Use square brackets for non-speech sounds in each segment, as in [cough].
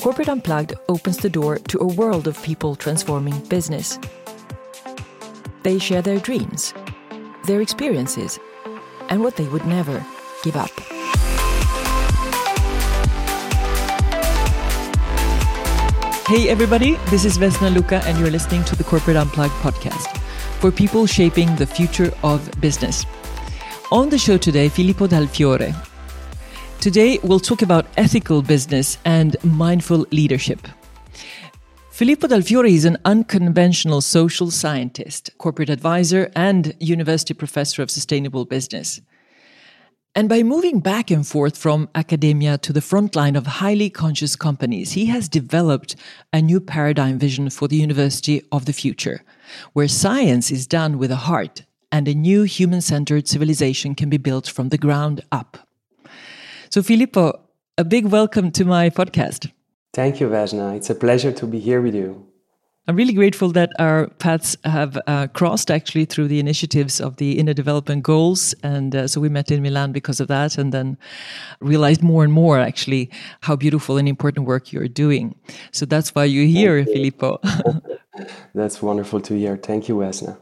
Corporate Unplugged opens the door to a world of people transforming business. They share their dreams, their experiences, and what they would never give up. Hey, everybody, this is Vesna Luca, and you're listening to the Corporate Unplugged podcast for people shaping the future of business. On the show today, Filippo Dal Fiore. Today, we'll talk about ethical business and mindful leadership. Filippo Dal Fiore is an unconventional social scientist, corporate advisor, and university professor of sustainable business. And by moving back and forth from academia to the front line of highly conscious companies, he has developed a new paradigm vision for the university of the future, where science is done with a heart and a new human centered civilization can be built from the ground up. So, Filippo, a big welcome to my podcast. Thank you, Vesna. It's a pleasure to be here with you. I'm really grateful that our paths have uh, crossed actually through the initiatives of the Inner Development Goals. And uh, so we met in Milan because of that, and then realized more and more actually how beautiful and important work you're doing. So that's why you're here, you. Filippo. [laughs] that's wonderful to hear. Thank you, Vesna.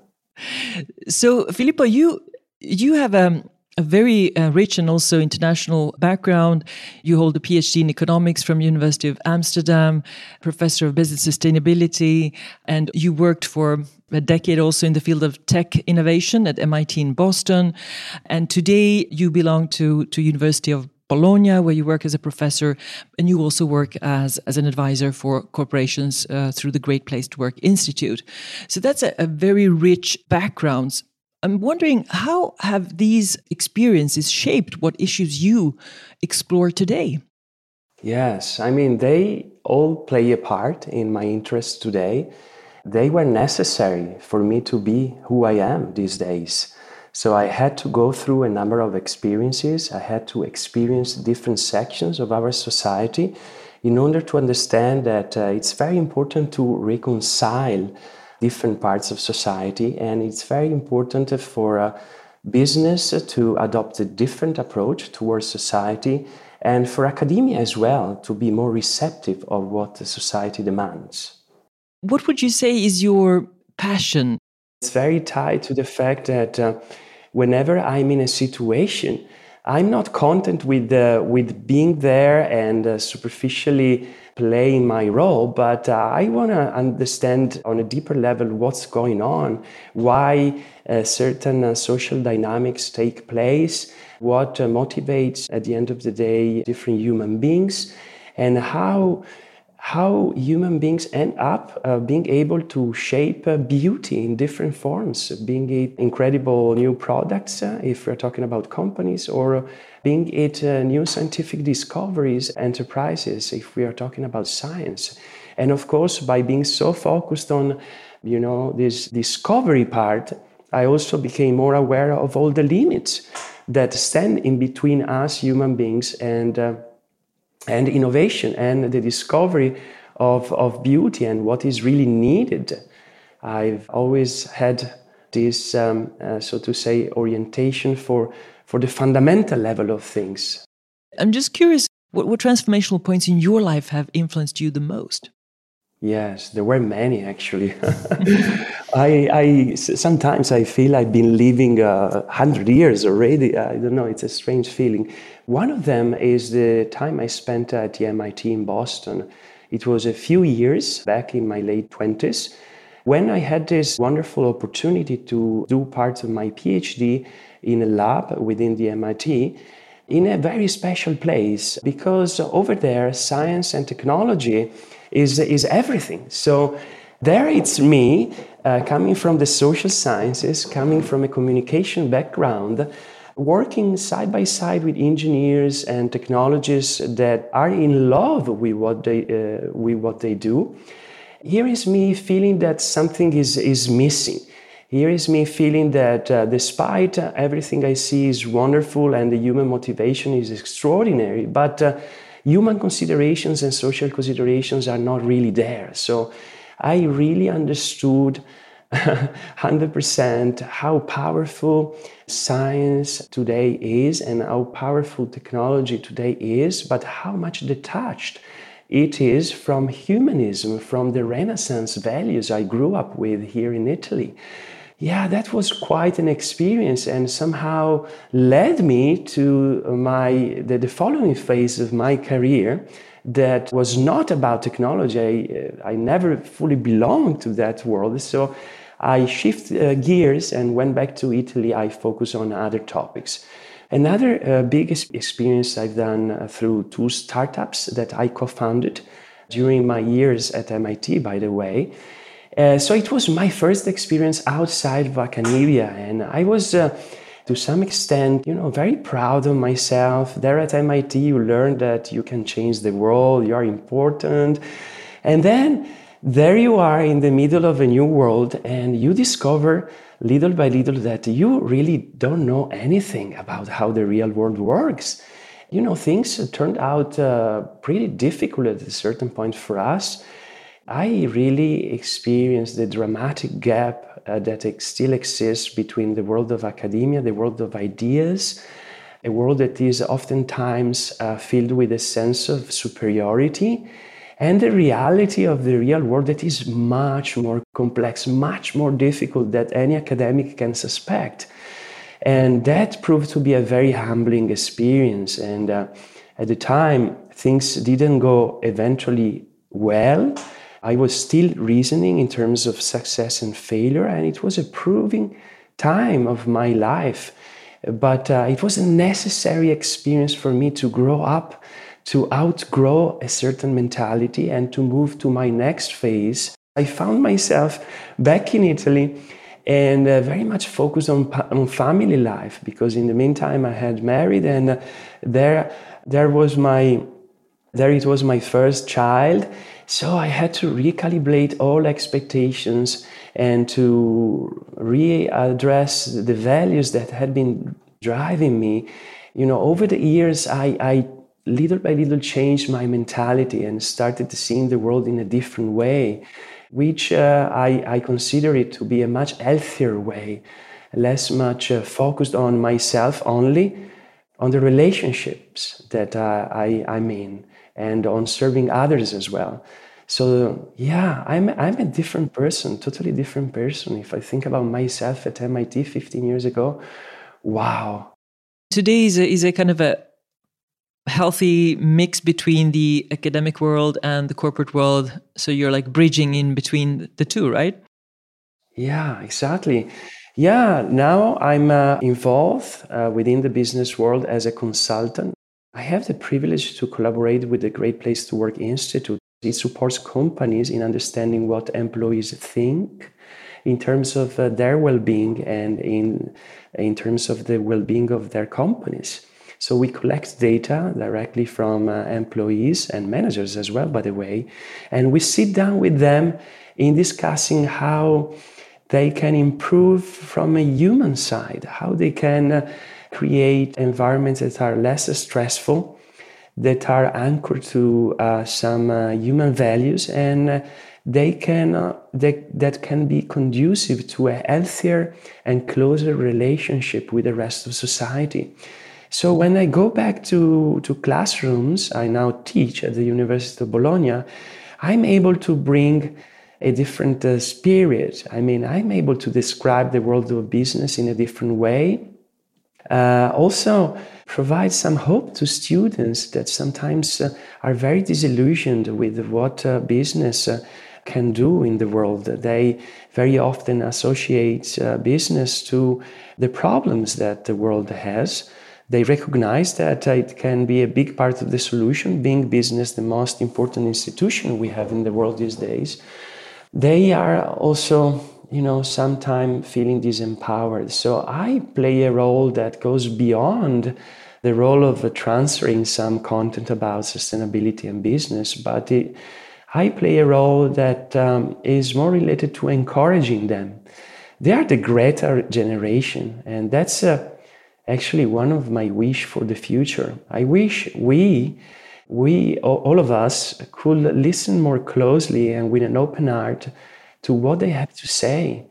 So, Filippo, you you have um, a very uh, rich and also international background. You hold a PhD in economics from University of Amsterdam, professor of business sustainability, and you worked for a decade also in the field of tech innovation at MIT in Boston. And today you belong to to University of Bologna, where you work as a professor, and you also work as, as an advisor for corporations uh, through the Great Place to Work Institute. So that's a, a very rich background. I'm wondering how have these experiences shaped what issues you explore today? Yes, I mean, they all play a part in my interests today. They were necessary for me to be who I am these days. So I had to go through a number of experiences. I had to experience different sections of our society in order to understand that uh, it's very important to reconcile different parts of society, and it's very important for a business to adopt a different approach towards society and for academia as well to be more receptive of what the society demands. What would you say is your passion? It's very tied to the fact that uh, whenever I'm in a situation, I'm not content with uh, with being there and uh, superficially playing my role, but uh, I want to understand on a deeper level what's going on, why uh, certain uh, social dynamics take place, what uh, motivates at the end of the day different human beings, and how how human beings end up uh, being able to shape uh, beauty in different forms, being it incredible new products, uh, if we're talking about companies, or being it uh, new scientific discoveries, enterprises, if we are talking about science. And of course, by being so focused on, you know, this discovery part, I also became more aware of all the limits that stand in between us human beings and uh, and innovation and the discovery of, of beauty and what is really needed. I've always had this, um, uh, so to say, orientation for, for the fundamental level of things. I'm just curious, what, what transformational points in your life have influenced you the most? Yes, there were many actually. [laughs] I, I, sometimes I feel I've been living a uh, hundred years already. I don't know. It's a strange feeling. One of them is the time I spent at the MIT in Boston. It was a few years back in my late twenties when I had this wonderful opportunity to do part of my PhD in a lab within the MIT in a very special place because over there science and technology is, is everything. So there it's me uh, coming from the social sciences, coming from a communication background, working side by side with engineers and technologists that are in love with what they, uh, with what they do. Here is me feeling that something is, is missing. Here is me feeling that uh, despite everything I see is wonderful and the human motivation is extraordinary, but uh, human considerations and social considerations are not really there. So I really understood [laughs] 100% how powerful science today is and how powerful technology today is, but how much detached it is from humanism, from the Renaissance values I grew up with here in Italy. Yeah, that was quite an experience and somehow led me to my the, the following phase of my career that was not about technology. I, I never fully belonged to that world. So I shifted uh, gears and went back to Italy. I focus on other topics. Another uh, big experience I've done uh, through two startups that I co founded during my years at MIT, by the way. Uh, so it was my first experience outside of academia, and I was uh, to some extent, you know, very proud of myself. There at MIT, you learn that you can change the world, you are important. And then there you are in the middle of a new world, and you discover little by little that you really don't know anything about how the real world works. You know, things turned out uh, pretty difficult at a certain point for us. I really experienced the dramatic gap uh, that ex- still exists between the world of academia, the world of ideas, a world that is oftentimes uh, filled with a sense of superiority, and the reality of the real world that is much more complex, much more difficult than any academic can suspect. And that proved to be a very humbling experience. And uh, at the time, things didn't go eventually well I was still reasoning in terms of success and failure, and it was a proving time of my life. But uh, it was a necessary experience for me to grow up, to outgrow a certain mentality, and to move to my next phase. I found myself back in Italy and uh, very much focused on, on family life because in the meantime I had married and uh, there there was my there it was my first child so I had to recalibrate all expectations and to readdress the values that had been driving me. You know, over the years, I, I little by little changed my mentality and started seeing the world in a different way, which uh, I, I consider it to be a much healthier way, less much uh, focused on myself only, on the relationships that uh, I, I'm in and on serving others as well. So yeah, I'm I'm a different person, totally different person. If I think about myself at MIT 15 years ago, wow. Today is a, is a kind of a healthy mix between the academic world and the corporate world. So you're like bridging in between the two, right? Yeah, exactly. Yeah, now I'm uh, involved uh, within the business world as a consultant. I have the privilege to collaborate with the Great Place to Work Institute. It supports companies in understanding what employees think in terms of uh, their well-being and in in terms of the well-being of their companies. So we collect data directly from uh, employees and managers as well, by the way, and we sit down with them in discussing how they can improve from a human side, how they can uh, create environments that are less stressful, that are anchored to uh, some uh, human values, and uh, they can uh, they, that can be conducive to a healthier and closer relationship with the rest of society. So when I go back to, to classrooms, I now teach at the University of Bologna, I'm able to bring a different uh, spirit. I mean, I'm able to describe the world of business in a different way uh, also provide some hope to students that sometimes uh, are very disillusioned with what uh, business uh, can do in the world. They very often associate uh, business to the problems that the world has. They recognize that uh, it can be a big part of the solution, being business the most important institution we have in the world these days. They are also you know, sometimes feeling disempowered. So I play a role that goes beyond the role of transferring some content about sustainability and business, but it, I play a role that um, is more related to encouraging them. They are the Greta generation, and that's uh, actually one of my wish for the future. I wish we, we all of us, could listen more closely and with an open heart to what they have to say.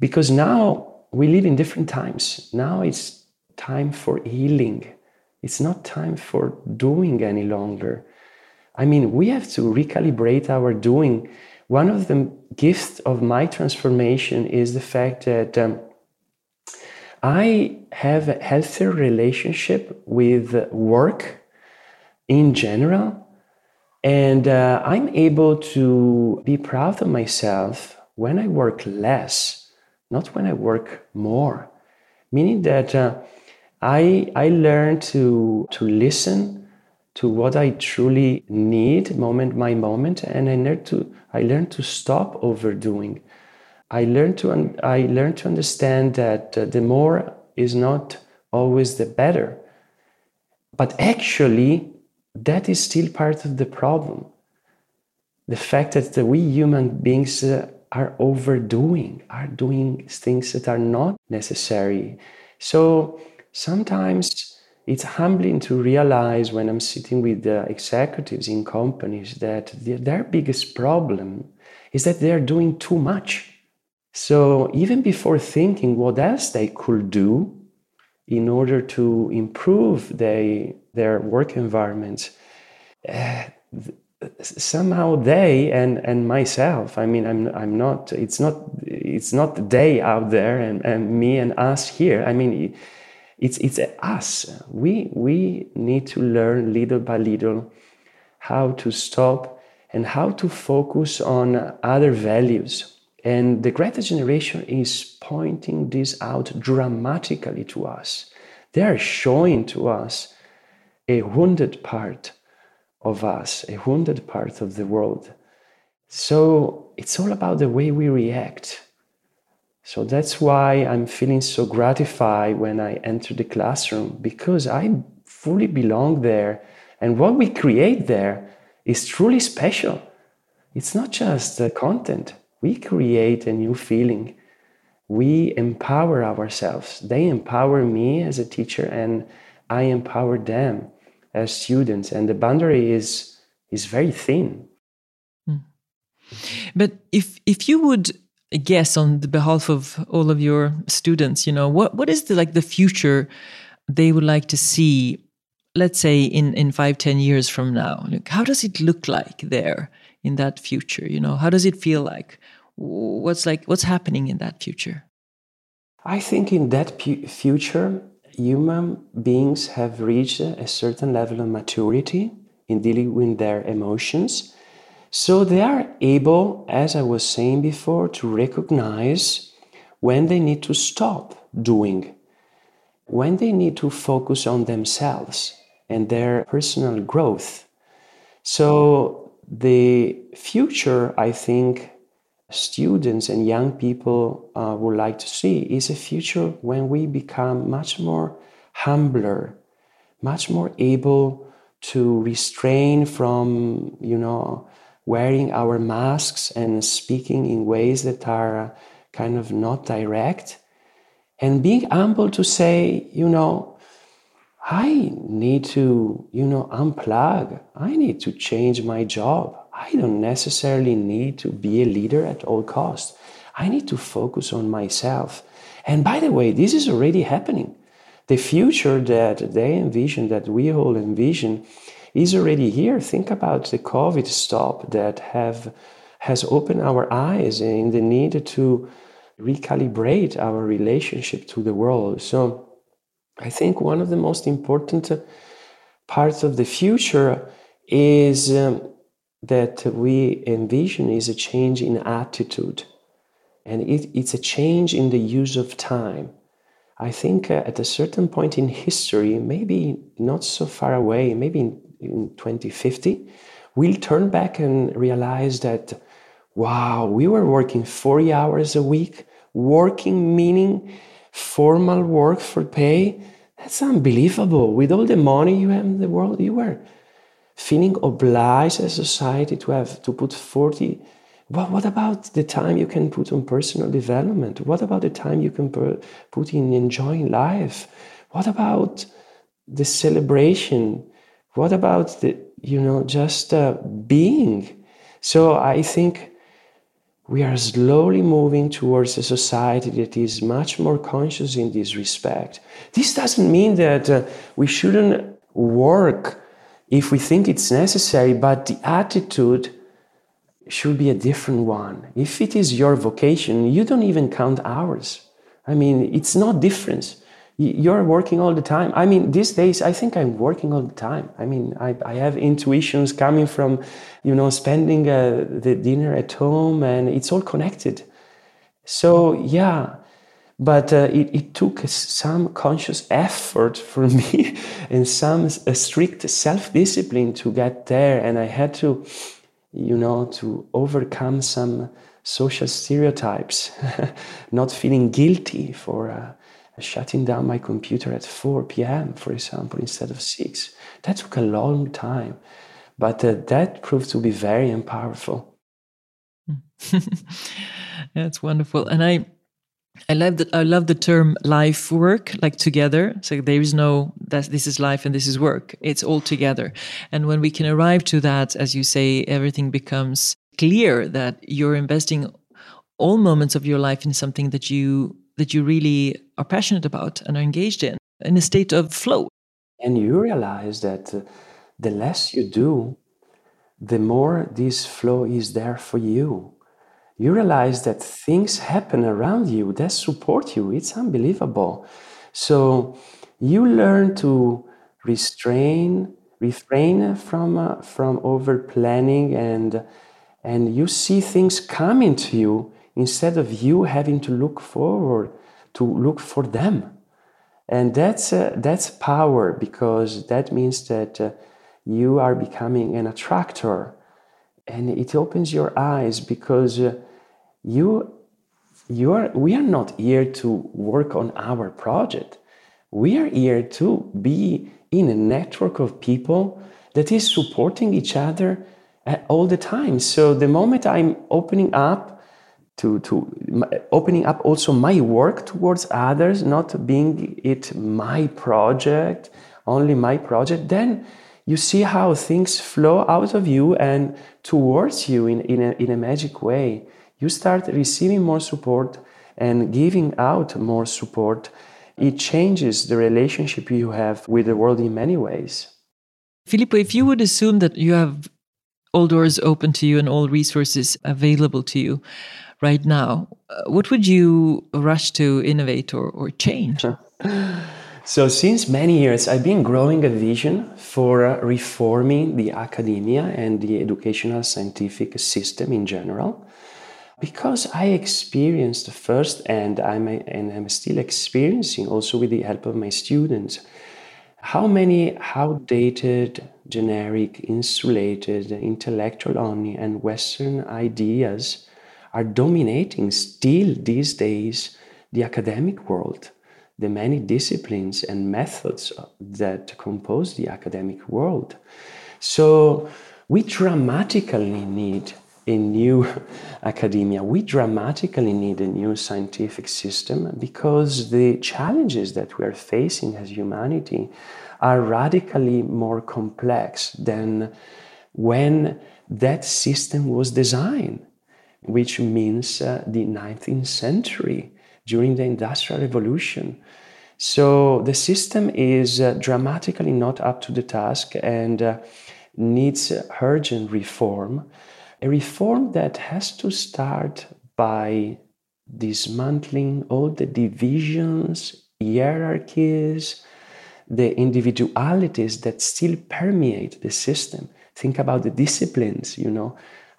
Because now we live in different times. Now it's time for healing. It's not time for doing any longer. I mean, we have to recalibrate our doing. One of the gifts of my transformation is the fact that um, I have a healthier relationship with work in general. And uh, I'm able to be proud of myself when I work less, not when I work more. Meaning that uh, I, I learn to, to listen to what I truly need moment by moment, and I learn to, I learn to stop overdoing. I learned to un- I learned to understand that uh, the more is not always the better. But actually, that is still part of the problem. The fact that we human beings uh, are overdoing, are doing things that are not necessary. So sometimes it's humbling to realize when I'm sitting with the executives in companies that the, their biggest problem is that they're doing too much so even before thinking what else they could do in order to improve they, their work environments, uh, somehow they and, and myself, I mean, I'm, I'm not, it's not, it's not they out there and, and me and us here. I mean, it's, it's us. We, we need to learn little by little how to stop and how to focus on other values and the Greta generation is pointing this out dramatically to us. They are showing to us a wounded part of us, a wounded part of the world. So it's all about the way we react. So that's why I'm feeling so gratified when I enter the classroom because I fully belong there. And what we create there is truly special. It's not just the content, we create a new feeling. We empower ourselves. They empower me as a teacher, and I empower them as students. And the boundary is, is very thin. Hmm. But if, if you would guess on the behalf of all of your students, you know, what, what is the, like the future they would like to see let's say in in five ten years from now like how does it look like there in that future you know how does it feel like what's like what's happening in that future i think in that pu- future human beings have reached a certain level of maturity in dealing with their emotions. So they are able as i was saying before to recognize when they need to stop doing when they need to focus on themselves and their personal growth. So the future i think students and young people uh, would like to see is a future when we become much more humbler, much more able to restrain from, you know, wearing our masks and speaking in ways that are uh, kind of not direct, and being humble to say, you know, I need to, you know, unplug. I need to change my job. I don't necessarily need to be a leader at all costs. I need to focus on myself. And by the way, this is already happening. The future that they envision, that we all envision, is already here. Think about the COVID stop that have has opened our eyes in the need to recalibrate our relationship to the world. So I think one of the most important parts of the future is um, that we envision is a change in attitude and it, it's a change in the use of time. I think uh, at a certain point in history, maybe not so far away, maybe in, in 2050, we'll turn back and realize that, wow, we were working 40 hours a week, working meaning formal work for pay. That's unbelievable. With all the money you have in the world, you were feeling obliged as a society to have to put 40 what, what about the time you can put on personal development? What about the time you can put in enjoying life? What about the celebration? What about the you know just uh, being? So i think we are slowly moving towards a society that is much more conscious in this respect. This doesn't mean that uh, we shouldn't work if we think it's necessary, but the attitude should be a different one. If it is your vocation, you don't even count hours. I mean, it's no difference. You're working all the time. I mean, these days, I think I'm working all the time. I mean, I, I have intuitions coming from, you know, spending uh, the dinner at home, and it's all connected. So, yeah, but uh, it, it, took some conscious effort for [laughs] me and some strict self-discipline to get there. And i had to you know to overcome some social stereotypes [laughs] not feeling guilty for uh, shutting down my computer at 4 p.m for example instead of 6 that took a long time but uh, that proved to be very powerful. [laughs] That's wonderful. And i I love that. I love the term life work, like together. So there is no that this is life and this is work. It's all together. And when we can arrive to that, as you say, everything becomes clear that you're investing all moments of your life in something that you that you really are passionate about and are engaged in, in a state of flow. And you realize that uh, the less you do, the more this flow is there for you you realize that things happen around you that support you. It's unbelievable. So you learn to restrain, refrain from uh, from over planning, and and you see things coming to you instead of you having to look forward to look for them. And that's uh, that's power because that means that uh, you are becoming an attractor, and it opens your eyes because uh, you you are we are not here to work on our project. We are here to be in a network of people that is supporting each other uh, all the time. So the moment i'm opening up to, to opening up also my work towards others not being it my project only my project then you see how things flow out of you and towards you in, in, a, in a magic way you start receiving more support and giving out more support, it changes the relationship you have with the world in many ways. Filippo, if you would assume that you have all doors open to you and all resources available to you right now, uh, what would you rush to innovate or, or change? [laughs] So, since many years, I've been growing a vision for uh, reforming the academia and the educational scientific system in general because I experienced the first, and I'm and I'm still experiencing also with the help of my students, how many outdated, generic, insulated, intellectual only, and Western ideas are dominating still these days the academic world, the many disciplines and methods that compose the academic world. So we dramatically need a new academia. We dramatically need a new scientific system because the challenges that we are facing as humanity are radically more complex than when that system was designed, which means uh, the 19th century during the Industrial Revolution. So the system is uh, dramatically not up to the task and uh, needs urgent reform a reform that has to start by dismantling all the divisions, hierarchies, the individualities that still permeate the system. Think about the disciplines, you know.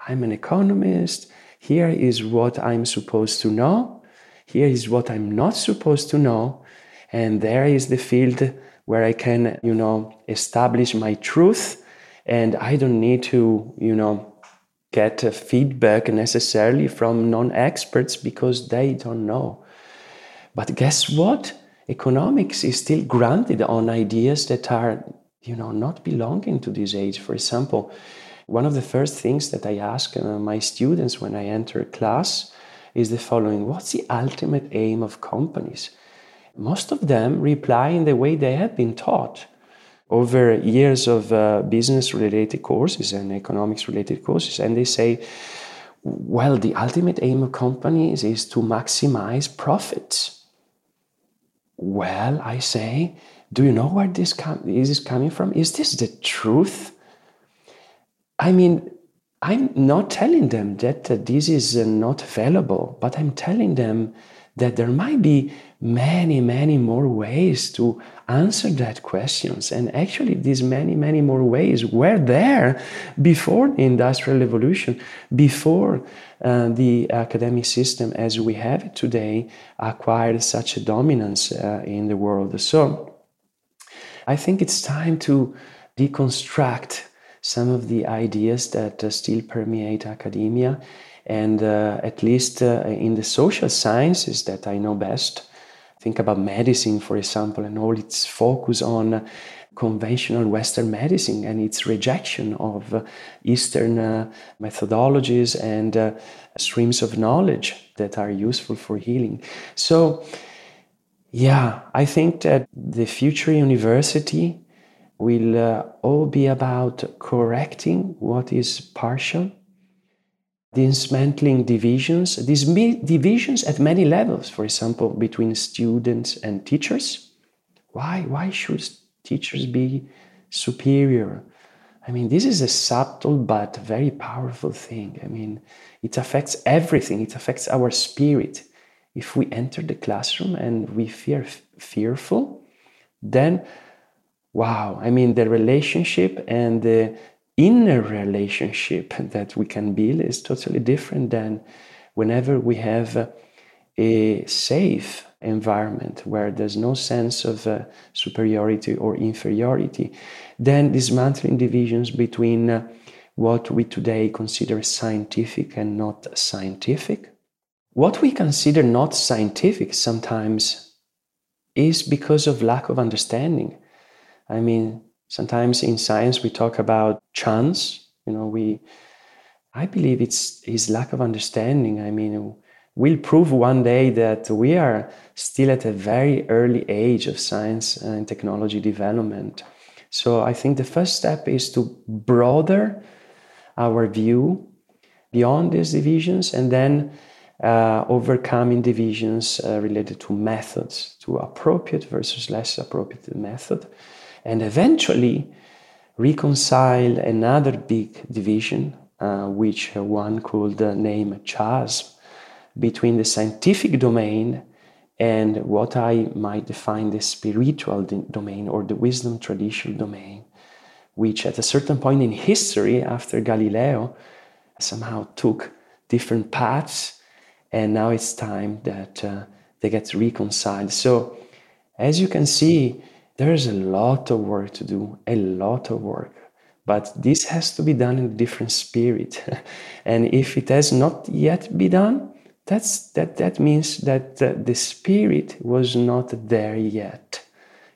I'm an economist. Here is what I'm supposed to know. Here is what I'm not supposed to know. And there is the field where I can, you know, establish my truth. And I don't need to, you know, get feedback necessarily from non experts because they don't know. But guess what? Economics is still granted on ideas that are, you know, not belonging to this age. For example, one of the first things that I ask uh, my students when I enter a class is the following What's the ultimate aim of companies? Most of them reply in the way they have been taught over years of uh, business related courses and economics related courses and they say well, the ultimate aim of companies is to maximize profits. Well, I say, do you know where this com- is coming from? Is this the truth? I mean, I'm not telling them that uh, this is uh, not available, but I'm telling them that there might be many, many more ways to answer that questions. And actually, these many, many more ways were there before the Industrial Revolution, before uh, the academic system as we have it today acquired such a dominance uh, in the world. So I think it's time to deconstruct some of the ideas that uh, still permeate academia and uh, at least uh, in the social sciences that I know best, think about medicine, for example, and all its focus on conventional Western medicine and its rejection of Eastern uh, methodologies and uh, streams of knowledge that are useful for healing. So, yeah, I think that the future university will uh, all be about correcting what is partial dismantling divisions, these divisions at many levels, for example, between students and teachers. Why, why should teachers be superior? I mean, this is a subtle but very powerful thing. I mean, it affects everything, it affects our spirit. If we enter the classroom and we feel fearful, then wow, I mean, the relationship and the inner relationship that we can build is totally different than whenever we have a safe environment where there's no sense of uh, superiority or inferiority, then dismantling divisions between uh, what we today consider scientific and not scientific. What we consider not scientific sometimes is because of lack of understanding. I mean, Sometimes in science we talk about chance. You know, we I believe it's his lack of understanding. I mean, we'll prove one day that we are still at a very early age of science and technology development. So I think the first step is to broaden our view beyond these divisions and then uh, overcoming divisions uh, related to methods, to appropriate versus less appropriate method and eventually reconcile another big division, uh, which one could name chasm, between the scientific domain and what I might define the spiritual domain or the wisdom traditional domain, which at a certain point in history, after Galileo, somehow took different paths, and now it's time that uh, they get reconciled. So, as you can see, there's a lot of work to do, a lot of work. But this has to be done in a different spirit. [laughs] and if it has not yet been done, that's, that, that means that the, the spirit was not there yet.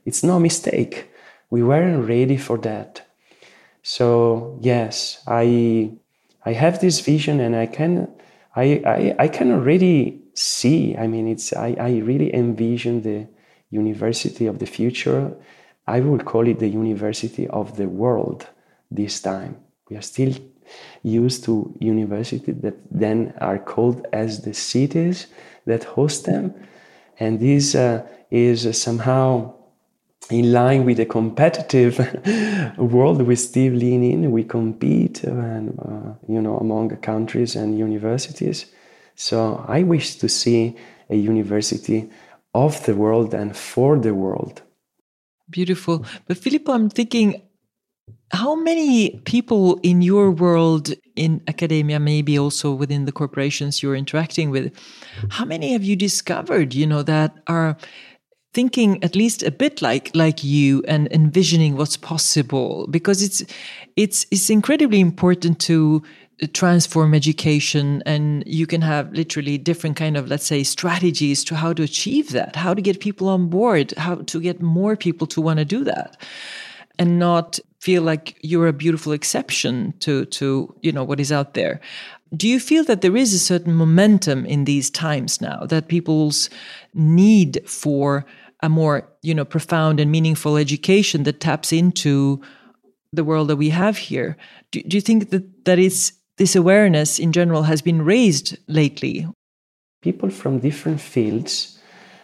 It's no mistake. We weren't ready for that. So yes, I I have this vision and I can I, I, I can already see. I mean it's I, I really envision the university of the future. I will call it the university of the world this time. We are still used to universities that then are called as the cities that host them. And this uh, is somehow in line with the competitive [laughs] world we still lean in. We compete, uh, and, uh, you know, among countries and universities. So I wish to see a university of the world and for the world. Beautiful. But Filippo, I'm thinking how many people in your world in academia maybe also within the corporations you're interacting with how many have you discovered you know that are thinking at least a bit like like you and envisioning what's possible because it's it's it's incredibly important to transform education and you can have literally different kind of let's say strategies to how to achieve that how to get people on board how to get more people to want to do that and not feel like you're a beautiful exception to to you know what is out there. Do you feel that there is a certain momentum in these times now that people's need for a more you know profound and meaningful education that taps into the world that we have here? Do, do you think that that is this awareness in general has been raised lately. People from different fields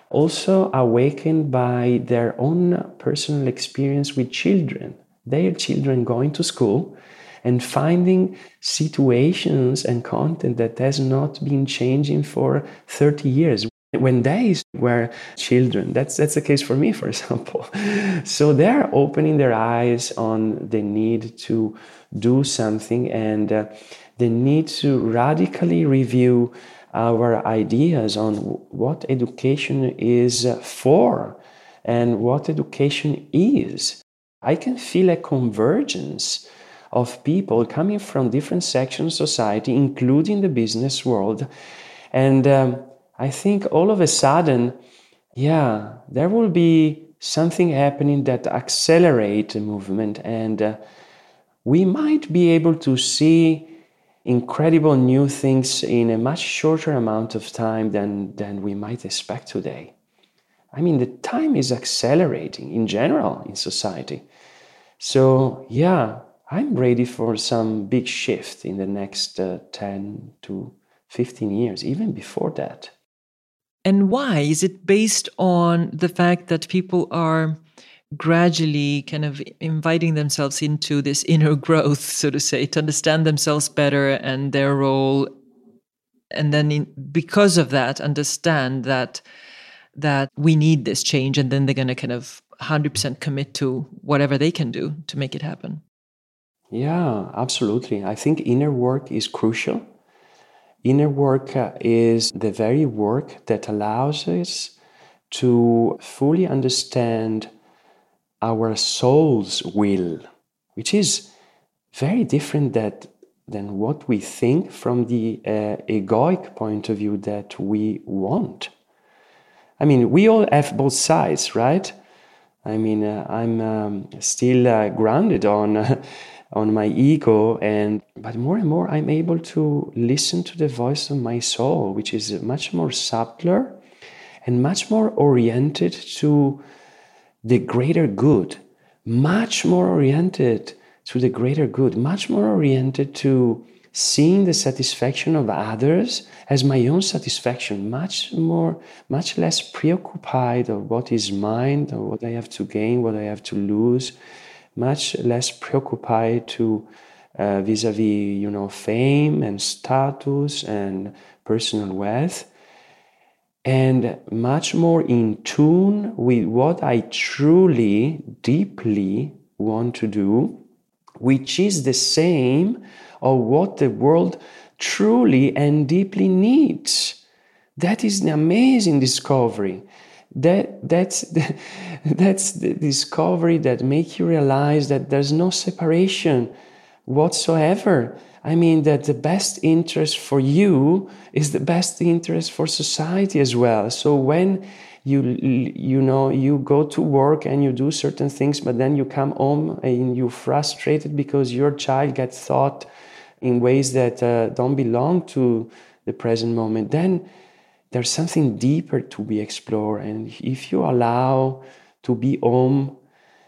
also awakened by their own personal experience with children, their children going to school and finding situations and content that has not been changing for 30 years when they were children that's that's the case for me for [laughs] example. So they're opening their eyes on the need to do something and uh, the need to radically review our ideas on what education is for and what education is. I can feel a convergence of people coming from different sections of society including the business world and um, I think all of a sudden, yeah, there will be something happening that accelerate the movement and uh, we might be able to see incredible new things in a much shorter amount of time than, than we might expect today. I mean, the time is accelerating in general in society. So, yeah, I'm ready for some big shift in the next uh, 10 to 15 years, even before that. And why? Is it based on the fact that people are gradually kind of inviting themselves into this inner growth, so to say, to understand themselves better and their role? And then, in, because of that, understand that that we need this change, and then they're going to kind of 100% commit to whatever they can do to make it happen. Yeah, absolutely. I think inner work is crucial Inner work is the very work that allows us to fully understand our soul's will, which is very different that, than what we think from the uh, egoic point of view that we want. I mean, we all have both sides, right? I mean, uh, I'm um, still uh, grounded on [laughs] on my ego and but more and more i'm able to listen to the voice of my soul which is much more subtler and much more oriented to the greater good much more oriented to the greater good much more oriented to seeing the satisfaction of others as my own satisfaction much more much less preoccupied of what is mine or what i have to gain what i have to lose much less preoccupied to uh, vis-a-vis you know fame and status and personal wealth. And much more in tune with what i truly deeply want to do which is the same of what the world truly and deeply needs. That is an amazing discovery that that's the, [laughs] that's the discovery that make you realize that there's no separation whatsoever. I mean that the best interest for you is the best interest for society as well. So when you you know you go to work and you do certain things but then you come home and you're frustrated because your child gets taught in ways that uh, don't belong to the present moment then there's something deeper to be explored. And if you allow to be home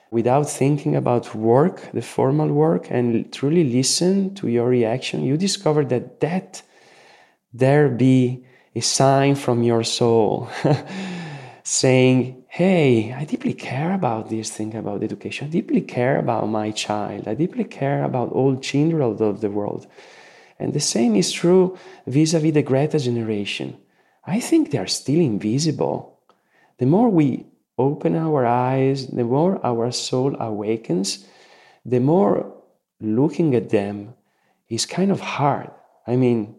without thinking about work, the formal work, and truly listen to your reaction, you discover that that there be a sign from your soul [laughs] saying, Hey, I deeply care about this thing about education. I deeply care about my child. I deeply care about all children of the world. And the same is true vis a vis the Greta generation. I think they are still invisible. The more we open our eyes, the more our soul awakens, the more looking at them is kind of hard. I mean,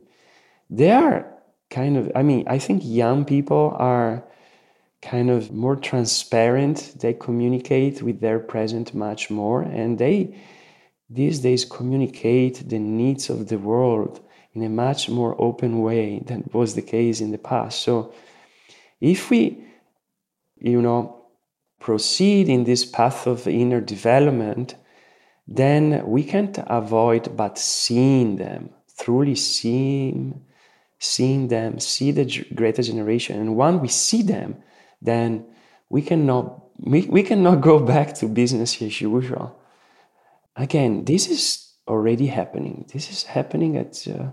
they are kind of, I mean, I think young people are kind of more transparent. They communicate with their present much more, and they these days communicate the needs of the world in a much more open way than was the case in the past. So if we, you know, proceed in this path of inner development, then we can't avoid but seeing them, truly seeing, seeing them, see the Greta generation. And when we see them, then we cannot we, we cannot go [laughs] back to business as usual. Again, this is already happening. This is happening at, uh,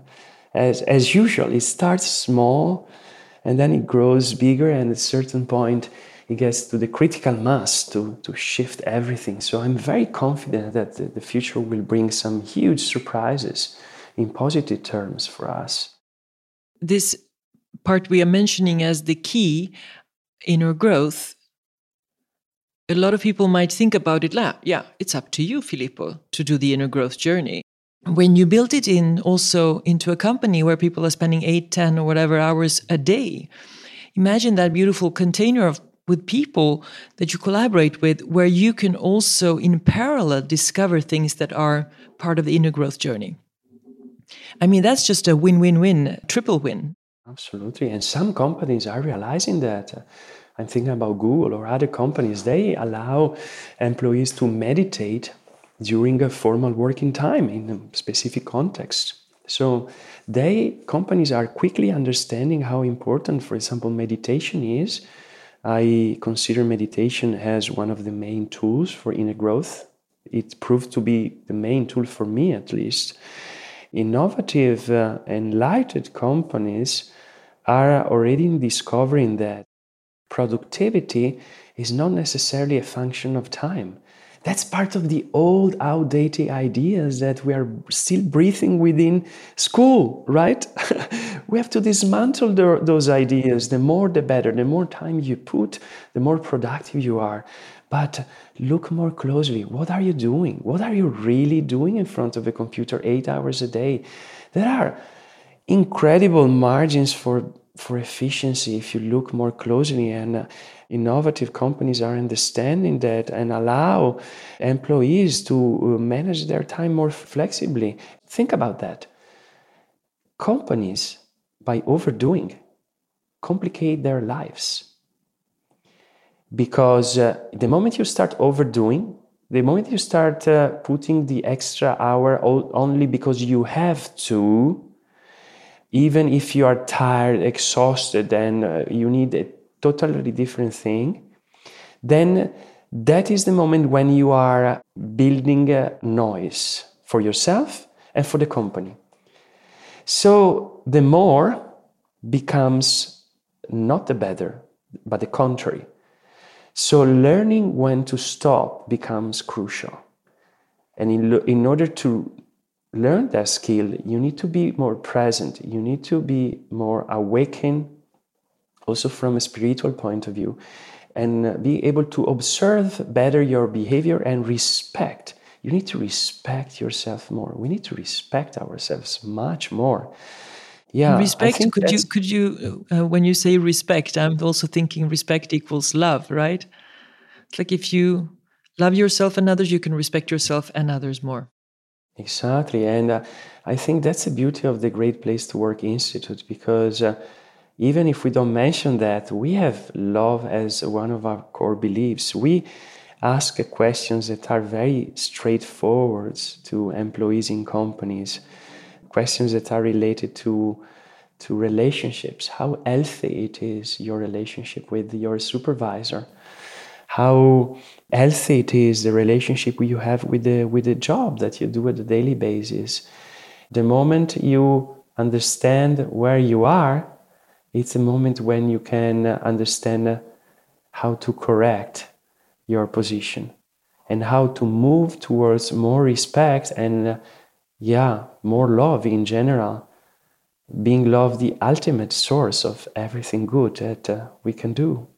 as, as usual. It starts small and then it grows bigger, and at a certain point, it gets to the critical mass to, to shift everything. So I'm very confident that the, the future will bring some huge surprises in positive terms for us. This part we are mentioning as the key inner growth a lot of people might think about it like, yeah, it's up to you, Filippo, to do the inner growth journey. When you build it in also into a company where people are spending eight, 10, or whatever hours a day, imagine that beautiful container of with people that you collaborate with where you can also in parallel discover things that are part of the inner growth journey i mean that's just a win-win-win triple win absolutely and some companies are realizing that uh, i'm thinking about google or other companies they allow employees to meditate during a formal working time in a specific context so they companies are quickly understanding how important for example meditation is I consider meditation as one of the main tools for inner growth. It proved to be the main tool for me, at least. Innovative, uh, enlightened companies are already discovering that productivity is not necessarily a function of time. That's part of the old, outdated ideas that we are still breathing within school, right? [laughs] we have to dismantle the, those ideas. The more, the better. The more time you put, the more productive you are. But look more closely. What are you doing? What are you really doing in front of a computer eight hours a day? There are incredible margins for for efficiency if you look more closely and uh, innovative companies are understanding that and allow employees to uh, manage their time more flexibly. Think about that. Companies by overdoing complicate their lives. Because uh, the moment you start overdoing the moment you start uh, putting the extra hour only because you have to even if you are tired, exhausted, and uh, you need a totally different thing, then that is the moment when you are building a noise for yourself and for the company. So the more becomes not the better, but the contrary. So learning when to stop becomes crucial. And in, in order to learn that skill, you need to be more present. You need to be more awakened, also from a spiritual point of view, and be able to observe better your behavior and respect. You need to respect yourself more. We need to respect ourselves much more. Yeah, respect. Could you could you uh, when you say respect, I'm also thinking respect equals love, right? It's like if you love yourself and others, you can respect yourself and others more. Exactly. And uh, I think that's the beauty of the Great Place to Work Institute because uh, even if we don't mention that, we have love as one of our core beliefs. We ask questions that are very straightforward to employees in companies, questions that are related to to relationships, how healthy it is your relationship with your supervisor, how healthy it is the relationship you have with the with the job that you do at a daily basis. The moment you understand where you are it's a moment when you can understand how to correct your position and how to move towards more respect and yeah more love in general. Being love the ultimate source of everything good that uh, we can do.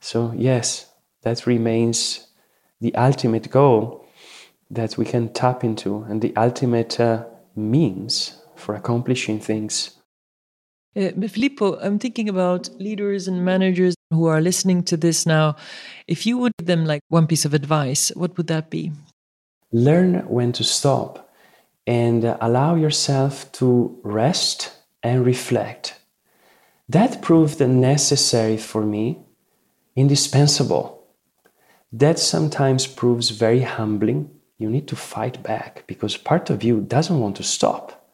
So yes that remains the ultimate goal that we can tap into and the ultimate uh, means for accomplishing things. Uh, Filippo, I'm thinking about leaders and managers who are listening to this now. If you would give them like one piece of advice, what would that be? Learn when to stop and allow yourself to rest and reflect. That proved necessary for me, indispensable that sometimes proves very humbling. You need to fight back because part of you doesn't want to stop.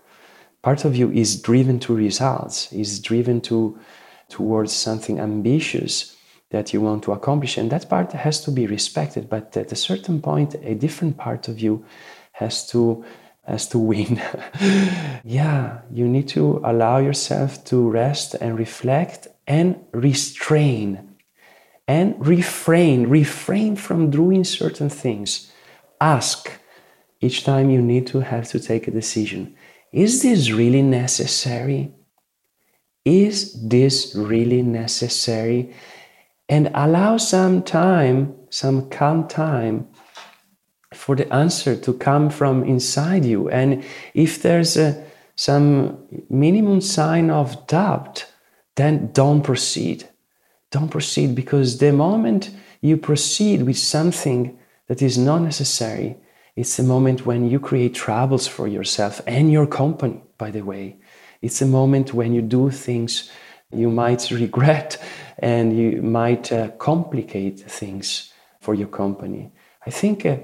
Part of you is driven to results, is driven to towards something ambitious that you want to accomplish, and that part has to be respected. But at a certain point, a different part of you has to has to win. [laughs] yeah, you need to allow yourself to rest and reflect and restrain and refrain, refrain from doing certain things. Ask each time you need to have to take a decision is this really necessary? Is this really necessary? And allow some time, some calm time for the answer to come from inside you. And if there's a, some minimum sign of doubt, then don't proceed. Don't proceed because the moment you proceed with something that is not necessary, it's a moment when you create troubles for yourself and your company, by the way. It's a moment when you do things you might regret and you might uh, complicate things for your company. I think uh,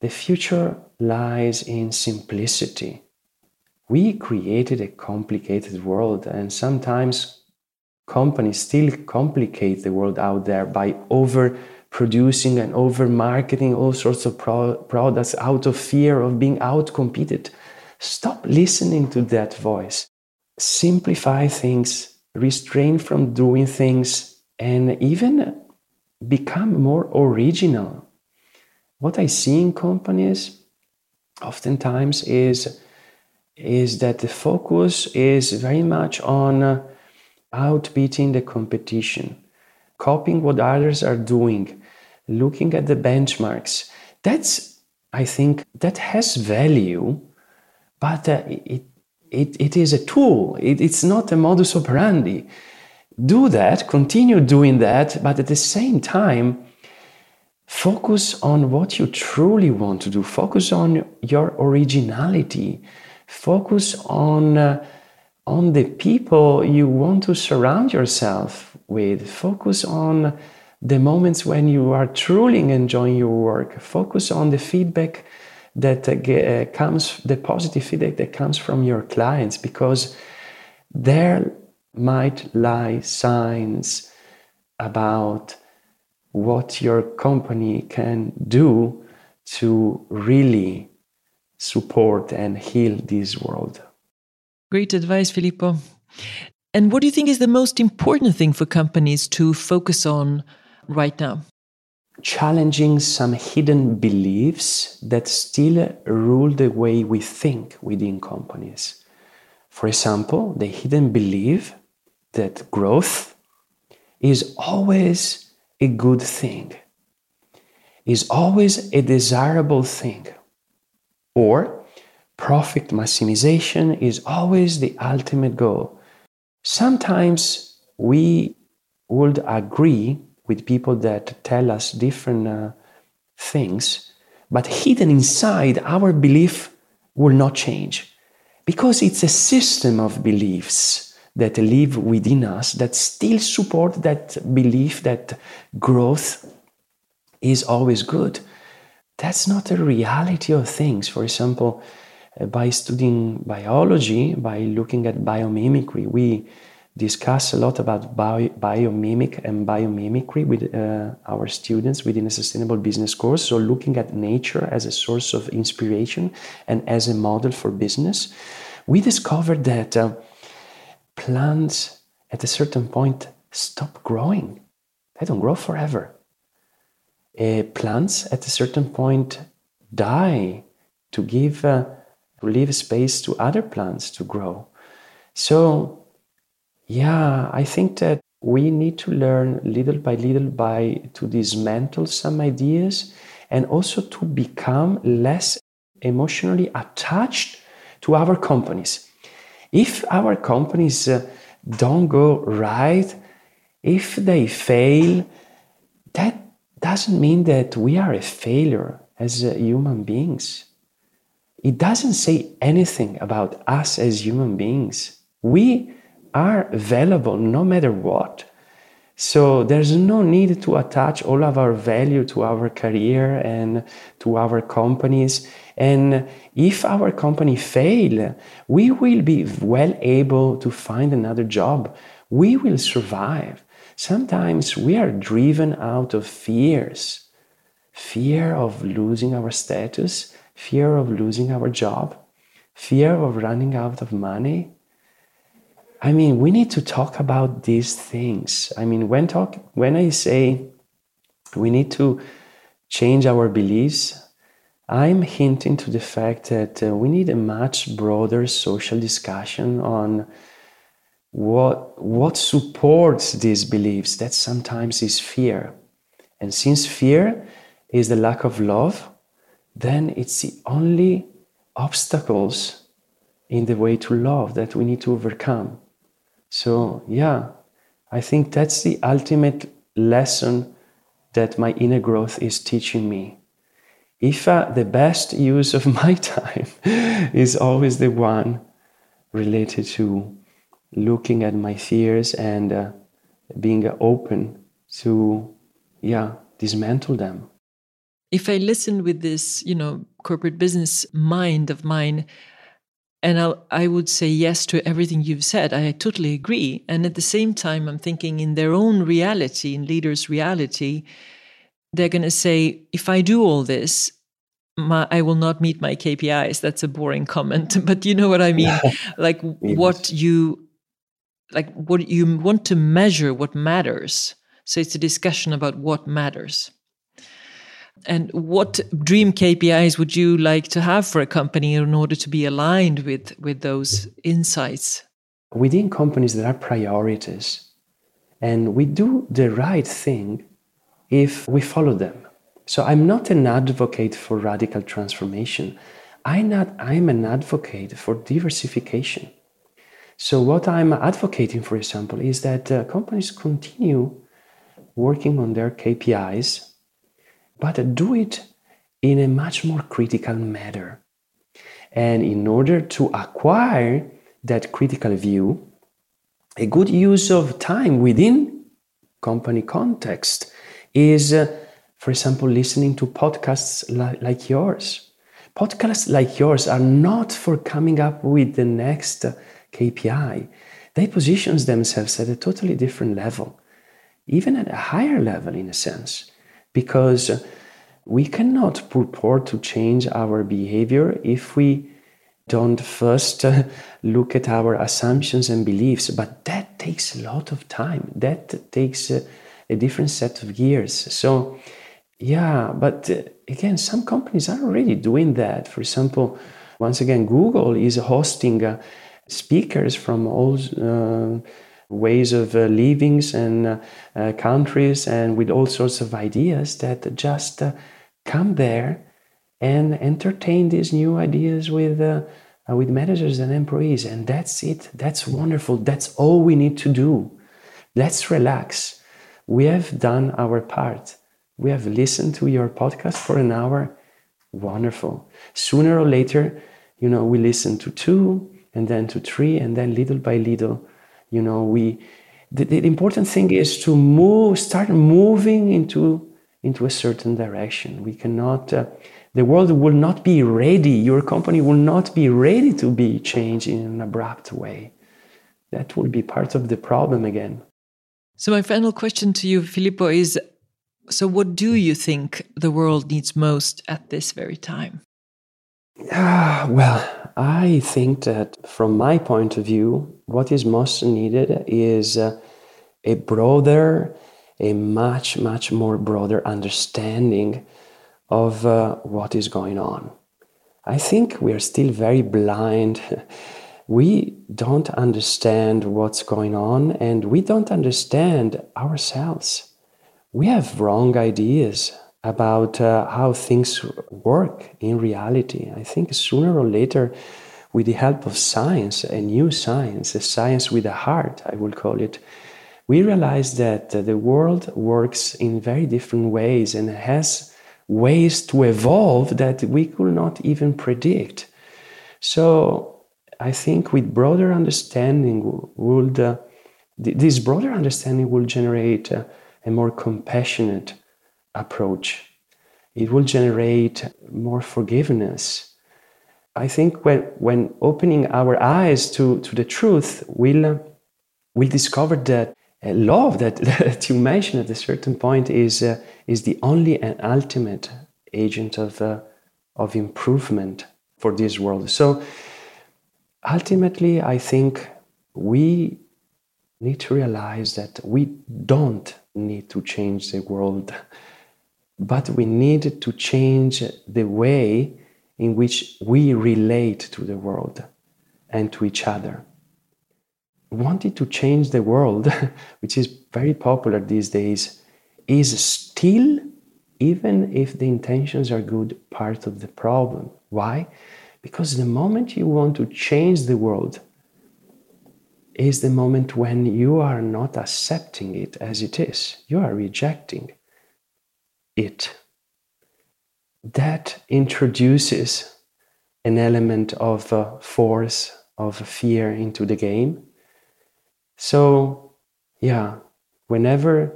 the future lies in simplicity. We created a complicated world, and sometimes companies still complicate the world out there by over producing and over marketing all sorts of pro- products out of fear of being outcompeted. Stop listening to that voice. Simplify things, restrain from doing things, and even become more original. What I see in companies oftentimes is, is that the focus is very much on outbeating the competition copying what others are doing, looking at the benchmarks. That's, I think, that has value, but uh, it, it, it is a tool. It, it's not a modus operandi. Do that, continue doing that, but at the same time, focus on what you truly want to do. Focus on your originality. Focus on, uh, on the people you want to surround yourself with. Focus on the moments when you are truly enjoying your work. Focus on the feedback that uh, comes, the positive feedback that comes from your clients, because there might lie signs about what your company can do to really support and heal this world. Great advice, Filippo. And what do you think is the most important thing for companies to focus on right now? Challenging some hidden beliefs that still rule the way we think within companies. For example, the hidden belief that growth is always a good thing, is always a desirable thing, or profit maximization is always the ultimate goal. Sometimes we would agree with people that tell us different uh, things, but hidden inside our belief will not change because it's a system of beliefs that live within us that still support that belief that growth is always good. That's not a reality of things. For example, by studying biology, by looking at biomimicry, we discuss a lot about bio, biomimic and biomimicry with uh, our students within a sustainable business course. So, looking at nature as a source of inspiration and as a model for business, we discovered that uh, plants at a certain point stop growing, they don't grow forever. Uh, plants at a certain point die to give uh, leave space to other plants to grow. So, yeah, I think that we need to learn little by little by to dismantle some ideas and also to become less emotionally attached to our companies. If our companies uh, don't go right, if they fail, that doesn't mean that we are a failure as uh, human beings it doesn't say anything about us as human beings. We are valuable no matter what. So there's no need to attach all of our value to our career and to our companies. And if our company fail, we will be well able to find another job. We will survive. Sometimes we are driven out of fears. Fear of losing our status, fear of losing our job, fear of running out of money. I mean, we need to talk about these things. I mean, when talk when I say we need to change our beliefs, I'm hinting to the fact that uh, we need a much broader social discussion on what, what supports these beliefs. That sometimes is fear. And since fear is the lack of love, then it's the only obstacles in the way to love that we need to overcome. So, yeah, I think that's the ultimate lesson that my inner growth is teaching me if uh, the best use of [laughs] my time is always the one related to looking at my fears and uh, being open to yeah dismantle them if i listen with this you know corporate business mind of mine and I'll, i would say yes to everything you've said i totally agree and at the same time i'm thinking in their own reality in leaders reality they're going to say, if I do all this, my, I will not meet my KPIs. That's a boring comment, [laughs] but you know what I mean. like [laughs] yes. what you, like what you want to measure, what matters. So it's a discussion about what matters. And what dream KPIs would you like to have for a company in order to be aligned with with those insights? Within companies, there are priorities, and we do the right thing if we follow them. So I'm not an advocate for radical transformation. I'm, not, I'm an advocate for diversification. So what I'm advocating, for example, is that uh, companies continue working on their KPIs, but do it in a much more critical manner. And in order to acquire that critical view, a good use of time within company context is, uh, for example, listening to podcasts li- like yours. Podcasts like yours are not for coming up with the next KPI. They position themselves at a totally different level, even at a higher level in a sense, because we cannot purport to change our behavior if we don't first uh, look at our assumptions and beliefs. But that takes a lot of time. That takes uh, a different set of gears. So, yeah, but uh, again, some companies are already doing that. For example, once again, Google is hosting uh, speakers from all uh, ways of uh, livings and uh, uh, countries and with all sorts of ideas that just come there and entertain these new ideas with with managers and employees and that's it that's wonderful that's all we need to do let's relax we have done our part. We have listened to your podcast for an hour. Wonderful. Sooner or later, you know, we listen to two and then to three, and then little by little, you know, we. The, the important thing is to move, start moving into into a certain direction. We cannot. Uh, the world will not be ready. Your company will not be ready to be changed in an abrupt way. That will be part of the problem again. So, my final question to you, Filippo, is so what do you think the world needs most at this very time? Uh, well, I think that from my point of view, what is most needed is uh, a broader, a much, much more broader understanding of uh, what is going on. I think we are still very blind [laughs] we don't understand what's going on and we don't understand ourselves. We have wrong ideas about uh, how things work in reality. I think sooner or later, with the help of science, a new science, a science with a heart, I will call it, we realize that uh, the world works in very different ways and has ways to evolve that we could not even predict. So I think with broader understanding would uh, this broader understanding will generate a, a more compassionate approach. It will generate more forgiveness. I think when, when opening our eyes to, to the truth, we'll, we'll discover that uh, love that, [laughs] that you mentioned at a certain point is, uh, is the only and ultimate agent of, uh, of improvement for this world. So ultimately, I think we need to realize that we don't need to change the world, [laughs] but we need to change the way in which we relate to the world and to each other. Wanting to change the world, [laughs] which is very popular these days, is still, even if the intentions are good, part of the problem. Why? Because the moment you want to change the world is the moment when you are not accepting it as it is, you are rejecting it. That introduces an element of uh, force, of fear into the game. So, yeah, whenever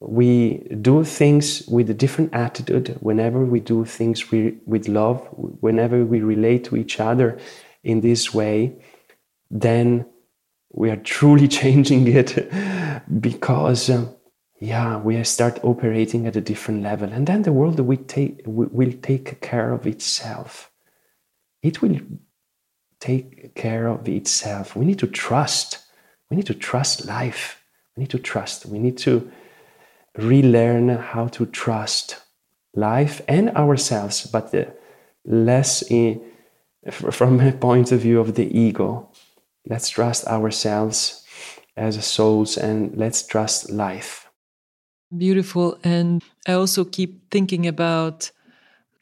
we do things with a different attitude, whenever we do things we, with love, whenever we relate to each other in this way, then we are truly [laughs] changing it because, uh, yeah, we start operating at a different level. And then the world will take, will take care of itself. It will take care of itself. We need to trust. We need to trust life. We need to trust. We need to relearn how to trust life and ourselves, but less in, from a point of view of the ego. Let's trust ourselves as souls and let's trust life. Beautiful. And I also keep thinking about,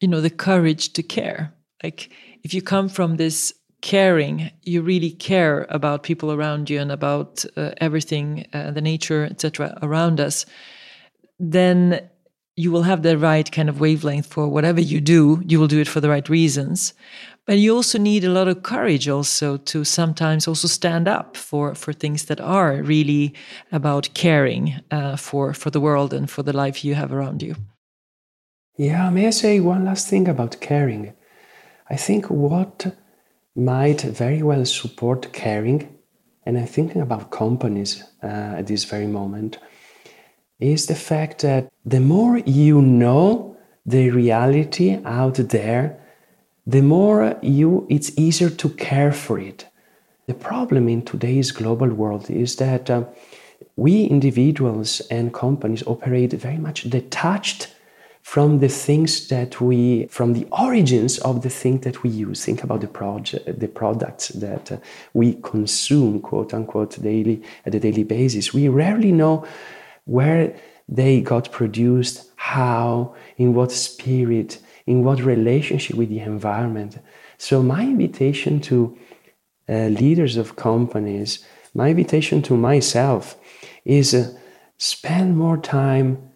you know, the courage to care. Like if you come from this caring, you really care about people around you and about uh, everything, uh, the nature, etc., around us then you will have the right kind of wavelength for whatever you do. You will do it for the right reasons. But you also need a lot of courage also to sometimes also stand up for, for things that are really about caring uh, for, for the world and for the life you have around you. Yeah, may I say one last thing about caring? I think what might very well support caring, and I'm thinking about companies uh, at this very moment, is the fact that the more you know the reality out there, the more you it's easier to care for it. The problem in today's global world is that uh, we individuals and companies operate very much detached from the things that we from the origins of the thing that we use think about the project the products that uh, we consume quote unquote daily at a daily basis we rarely know where they got produced, how, in what spirit, in what relationship with the environment. So, my invitation to uh, leaders of companies, my invitation to myself is uh, spend more time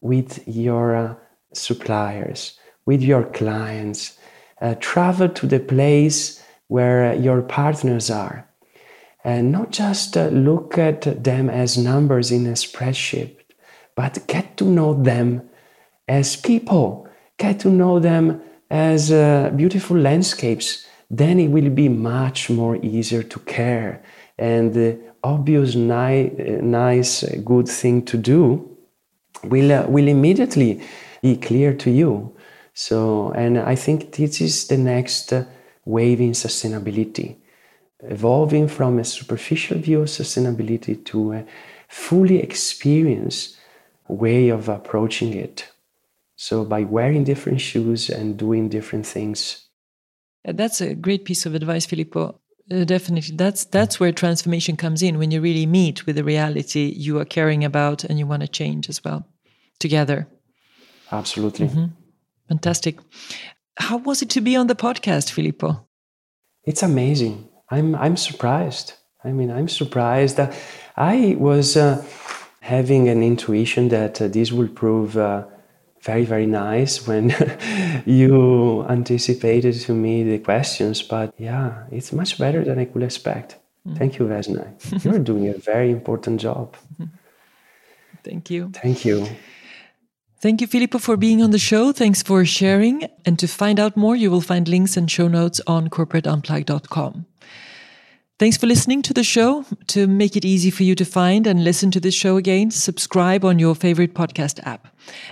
with your uh, suppliers, with your clients, uh, travel to the place where your partners are and not just uh, look at them as numbers in a spreadsheet, but get to know them as people, get to know them as uh, beautiful landscapes. Then it will be much more easier to care. And the obvious, ni- nice, good thing to do will, uh, will immediately be clear to you. So, and I think this is the next uh, wave in sustainability evolving from a superficial view of sustainability to a fully experienced way of approaching it. So, by wearing different shoes and doing different things. That's a great piece of advice, Filippo. Uh, definitely, that's that's where transformation comes in when you really meet with the reality you are caring about and you want to change as well together. Absolutely, mm-hmm. fantastic. How was it to be on the podcast, Filippo? It's amazing. I'm I'm surprised. I mean, I'm surprised. I was uh, having an intuition that uh, this will prove uh, very very nice when [laughs] you anticipated to me the questions. But yeah, it's much better than I could expect. Mm. Thank you, Vesna. You're doing a very important job. [laughs] Thank you. Thank you. Thank you, Filippo, for being on the show. Thanks for sharing. And to find out more, you will find links and show notes on corporateunplug.com. Thanks for listening to the show. To make it easy for you to find and listen to this show again, subscribe on your favorite podcast app.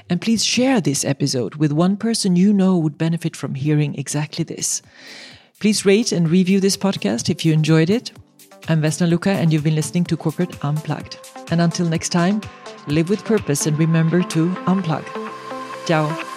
And please share this episode with one person you know would benefit from hearing exactly this. Please rate and review this podcast if you enjoyed it. I'm Vesna Luca, and you've been listening to Corporate Unplugged. And until next time, live with purpose and remember to unplug. Ciao.